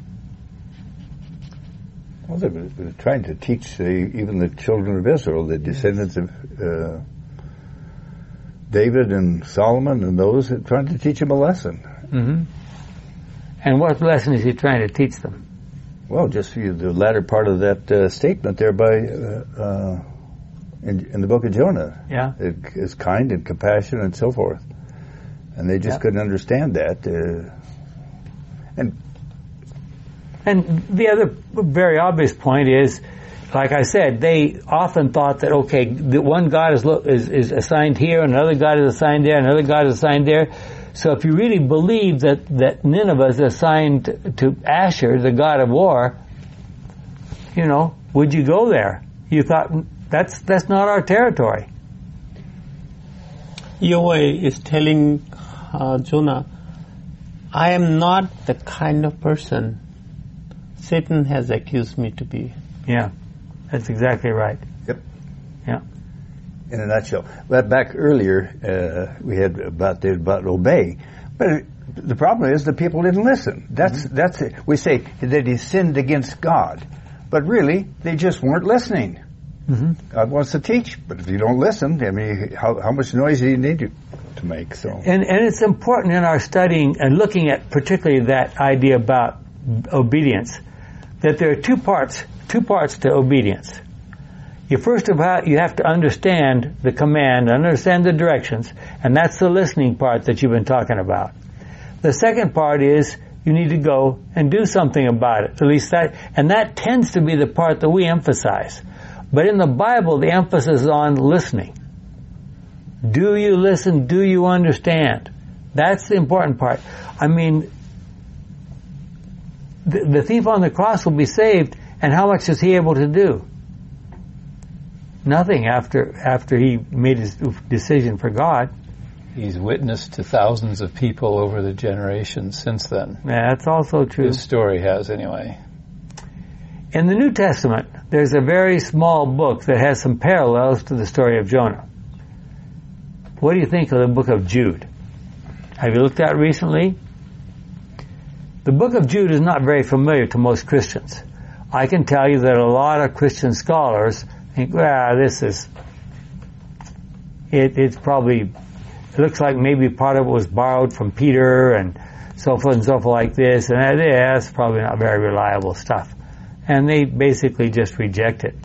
Well, they were, they were trying to teach the, even the children of Israel, the descendants of uh, David and Solomon and those, trying to teach them a lesson. Mm-hmm. And what lesson is he trying to teach them? Well, just the the latter part of that uh, statement there by uh, uh, in, in the book of Jonah. Yeah. It is kind and compassionate and so forth, and they just Yeah. couldn't understand that. Uh, and And the other very obvious point is, like I said, they often thought that okay, the one God is is, is assigned here, another God is assigned there, another God is assigned there. So if you really believe that that Nineveh is assigned to Ashur, the god of war, you know, would you go there? You thought that's that's not our territory. Yahweh is telling uh, Jonah, I am not the kind of person Satan has accused me to be. Yeah, that's exactly right. Yep. Yeah. in a nutshell. But back earlier, uh, we had about the, about obey, but the problem is the people didn't listen. That's that's it. We say that he sinned against God, but really they just weren't listening. Hmm God wants to teach, but if you don't listen, I mean, how, how much noise do you need to, to make? So And, and it's important in our studying and looking at particularly that idea about obedience, that there are two parts, two parts to obedience. You first of all, you have to understand the command, understand the directions, and that's the listening part that you've been talking about. The second part is you need to go and do something about it. At least that, and that tends to be the part that we emphasize. But in the Bible, the emphasis is on listening. Do you listen? Do you understand? That's the important part. I mean, the, the thief on the cross will be saved, and how much is he able to do? Nothing after after he made his decision for God. He's witnessed to thousands of people over the generations since then. Yeah, that's also true. His story has, anyway. In the New Testament, there's a very small book that has some parallels to the story of Jonah. What do you think of the book of Jude? Have you looked at it recently? The book of Jude is not very familiar to most Christians. I can tell you that a lot of Christian scholars think, well, this is, it, it's probably, it looks like maybe part of it was borrowed from Peter and so forth and so forth like this, and that's probably not very reliable stuff. And they basically just reject it.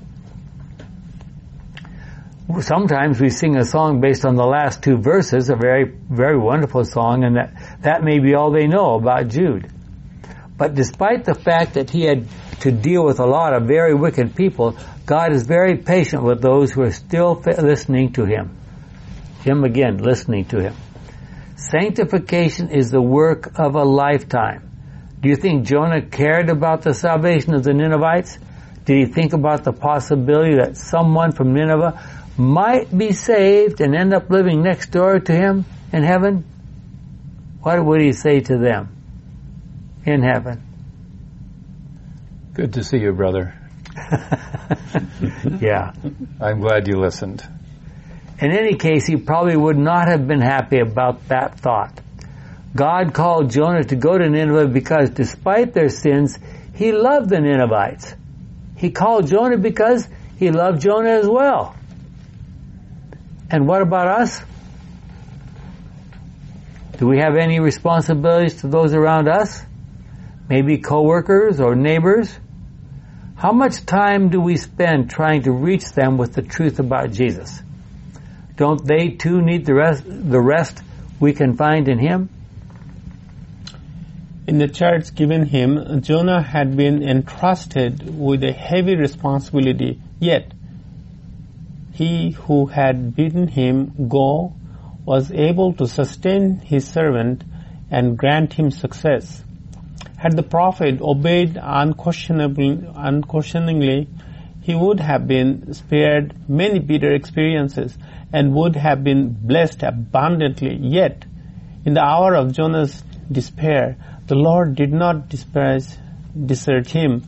Sometimes we sing a song based on the last two verses, a very, very wonderful song, and that, that may be all they know about Jude. But despite the fact that he had to deal with a lot of very wicked people, God is very patient with those who are still listening to him. Him again, listening to him. Sanctification is the work of a lifetime. Do you think Jonah cared about the salvation of the Ninevites? Did he think about the possibility that someone from Nineveh might be saved and end up living next door to him in heaven? What would he say to them in heaven? Good to see you, brother. yeah. I'm glad you listened. In any case, he probably would not have been happy about that thought. God called Jonah to go to Nineveh because despite their sins, he loved the Ninevites. He called Jonah because he loved Jonah as well. And what about us? Do we have any responsibilities to those around us? Maybe coworkers or neighbors? How much time do we spend trying to reach them with the truth about Jesus? Don't they too need the rest, the rest we can find in Him? In the charge given him, Jonah had been entrusted with a heavy responsibility, yet he who had bidden him go was able to sustain his servant and grant him success. Had the prophet obeyed unquestionably, unquestioningly, he would have been spared many bitter experiences and would have been blessed abundantly. Yet, in the hour of Jonah's despair, the Lord did not despise, desert him.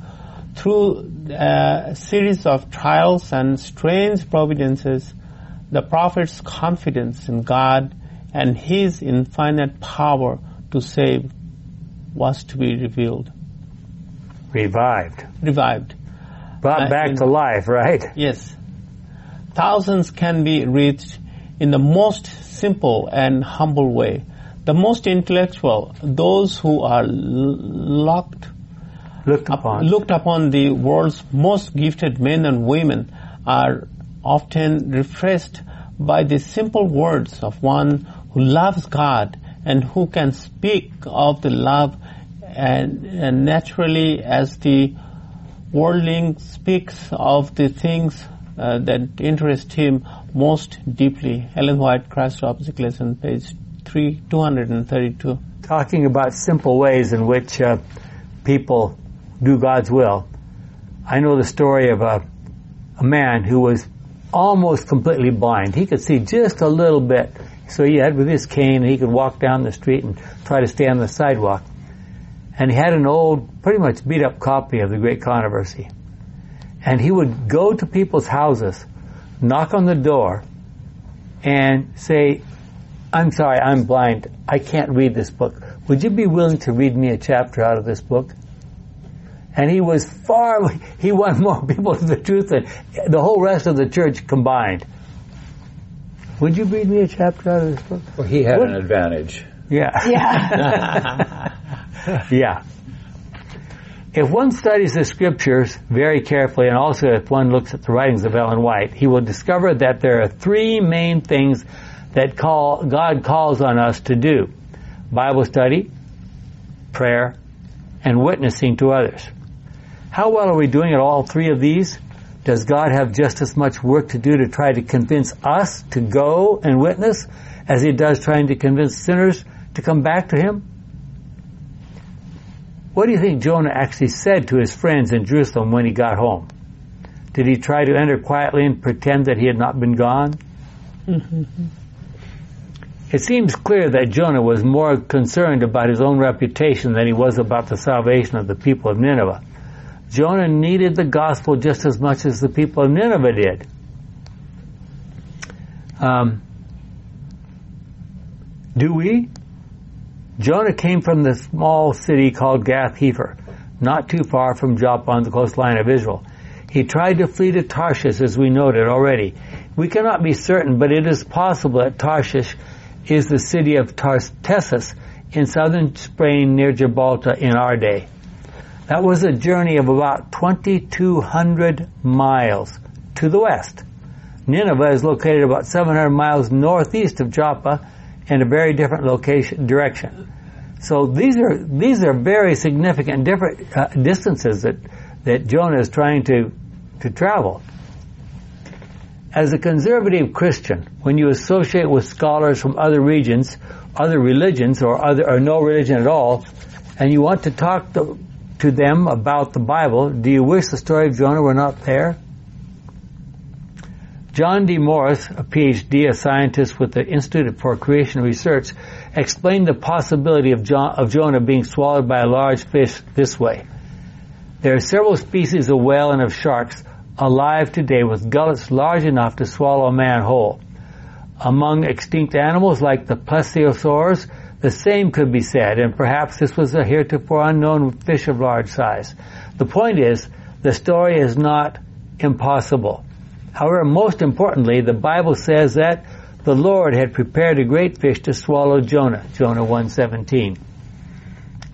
Through a series of trials and strange providences, the prophet's confidence in God and his infinite power to save was to be revealed. Revived. Revived. Brought Uh, back in- to life, right? Yes. Thousands can be reached in the most simple and humble way. The most intellectual, those who are locked Looked up, upon. looked upon the world's most gifted men and women are often refreshed by the simple words of one who loves God and who can speak of the love and, and naturally as the worldling speaks of the things uh, that interest him most deeply. Ellen White, Christ Lesson, page 3, 232. Talking about simple ways in which uh, people do God's will. I know the story of a, a man who was almost completely blind. He could see just a little bit. So he had with his cane, he could walk down the street and try to stay on the sidewalk. And he had an old, pretty much beat up copy of the Great Controversy. And he would go to people's houses, knock on the door, and say, I'm sorry, I'm blind. I can't read this book. Would you be willing to read me a chapter out of this book? And he was far, he won more people to the truth than the whole rest of the church combined. Would you read me a chapter out of this book? Well, he had What? an advantage. Yeah. Yeah. Yeah. If one studies the scriptures very carefully and also if one looks at the writings of Ellen White, he will discover that there are three main things that call, God calls on us to do. Bible study, prayer, and witnessing to others. How well are we doing at all three of these? Does God have just as much work to do to try to convince us to go and witness as he does trying to convince sinners to come back to him? What do you think Jonah actually said to his friends in Jerusalem when he got home? Did he try to enter quietly and pretend that he had not been gone? Mm-hmm. It seems clear that Jonah was more concerned about his own reputation than he was about the salvation of the people of Nineveh. Jonah needed the gospel just as much as the people of Nineveh did. Um, do we? Jonah came from the small city called Gath Hefer, not too far from Joppa on the coastline of Israel. He tried to flee to Tarshish, as we noted already. We cannot be certain, but it is possible that Tarshish is the city of Tartessus in southern Spain near Gibraltar in our day. That was a journey of about 2,200 miles to the west. Nineveh is located about 700 miles northeast of Joppa in a very different location direction. So these are these are very significant different uh, distances that that Jonah is trying to to travel. As a conservative Christian, when you associate with scholars from other regions, other religions, or other or no religion at all, and you want to talk to, to them about the Bible, do you wish the story of Jonah were not there? John D. Morris, a PhD, a scientist with the Institute for Creation Research, explained the possibility of, John, of Jonah being swallowed by a large fish this way. There are several species of whale and of sharks alive today with gullets large enough to swallow a man whole. Among extinct animals like the plesiosaurs, the same could be said, and perhaps this was a heretofore unknown fish of large size. The point is, the story is not impossible. However, most importantly, the Bible says that the Lord had prepared a great fish to swallow Jonah, Jonah 117.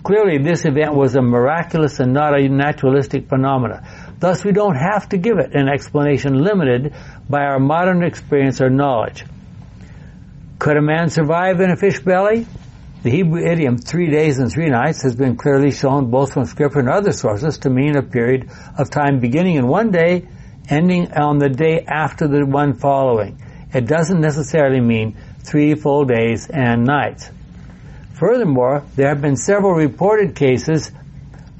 Clearly, this event was a miraculous and not a naturalistic phenomena. Thus, we don't have to give it an explanation limited by our modern experience or knowledge. Could a man survive in a fish belly? The Hebrew idiom three days and three nights has been clearly shown both from scripture and other sources to mean a period of time beginning in one day, ending on the day after the one following. It doesn't necessarily mean three full days and nights. Furthermore, there have been several reported cases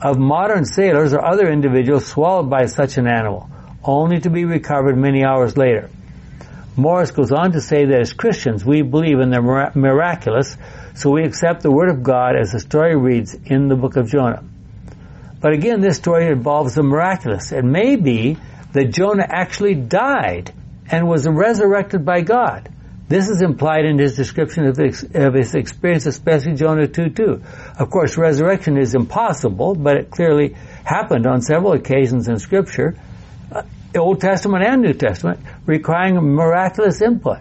of modern sailors or other individuals swallowed by such an animal, only to be recovered many hours later. Morris goes on to say that as Christians, we believe in the miraculous, so we accept the Word of God as the story reads in the book of Jonah. But again, this story involves the miraculous. It may be that Jonah actually died and was resurrected by God. This is implied in his description of his, of his experience, especially Jonah 2.2. Of course, resurrection is impossible, but it clearly happened on several occasions in Scripture. Uh, Old Testament and New Testament, requiring miraculous input.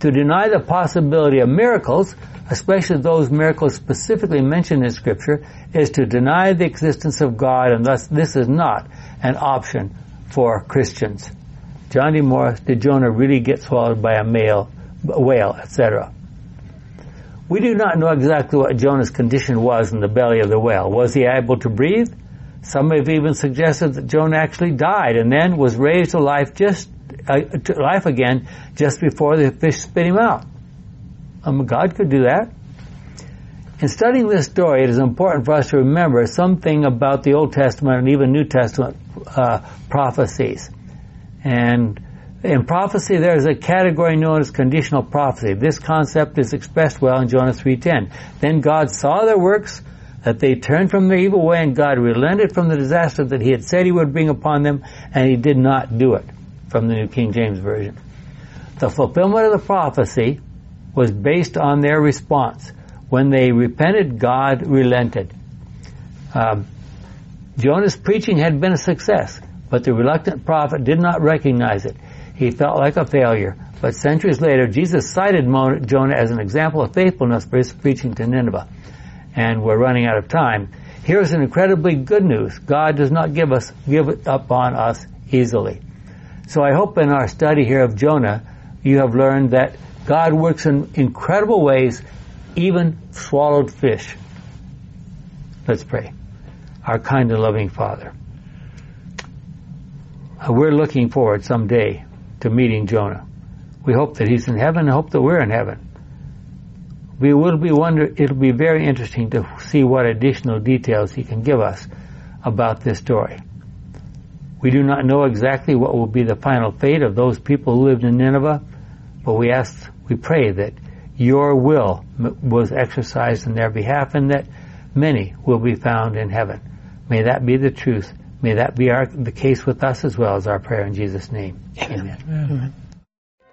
To deny the possibility of miracles, especially those miracles specifically mentioned in Scripture, is to deny the existence of God, and thus this is not an option for Christians. John D. Morris, did Jonah really get swallowed by a male, a whale, etc.? We do not know exactly what Jonah's condition was in the belly of the whale. Was he able to breathe? Some have even suggested that Jonah actually died and then was raised to life just uh, to life again just before the fish spit him out. Um, God could do that. In studying this story, it is important for us to remember something about the Old Testament and even New Testament uh, prophecies. And in prophecy, there is a category known as conditional prophecy. This concept is expressed well in Jonah 3.10. Then God saw their works, that they turned from their evil way and God relented from the disaster that he had said he would bring upon them and he did not do it from the New King James Version. The fulfillment of the prophecy was based on their response. When they repented, God relented. Um, Jonah's preaching had been a success, but the reluctant prophet did not recognize it. He felt like a failure. But centuries later, Jesus cited Jonah as an example of faithfulness for his preaching to Nineveh and we're running out of time. Here's an incredibly good news. God does not give us, give up on us easily. So I hope in our study here of Jonah, you have learned that God works in incredible ways, even swallowed fish. Let's pray. Our kind and loving Father. Uh, we're looking forward someday to meeting Jonah. We hope that he's in heaven and hope that we're in heaven we will be wonder, it'll be very interesting to see what additional details he can give us about this story. We do not know exactly what will be the final fate of those people who lived in Nineveh, but we ask, we pray that your will was exercised in their behalf and that many will be found in heaven. May that be the truth. May that be our, the case with us as well as our prayer in Jesus' name. Amen. Amen. Amen.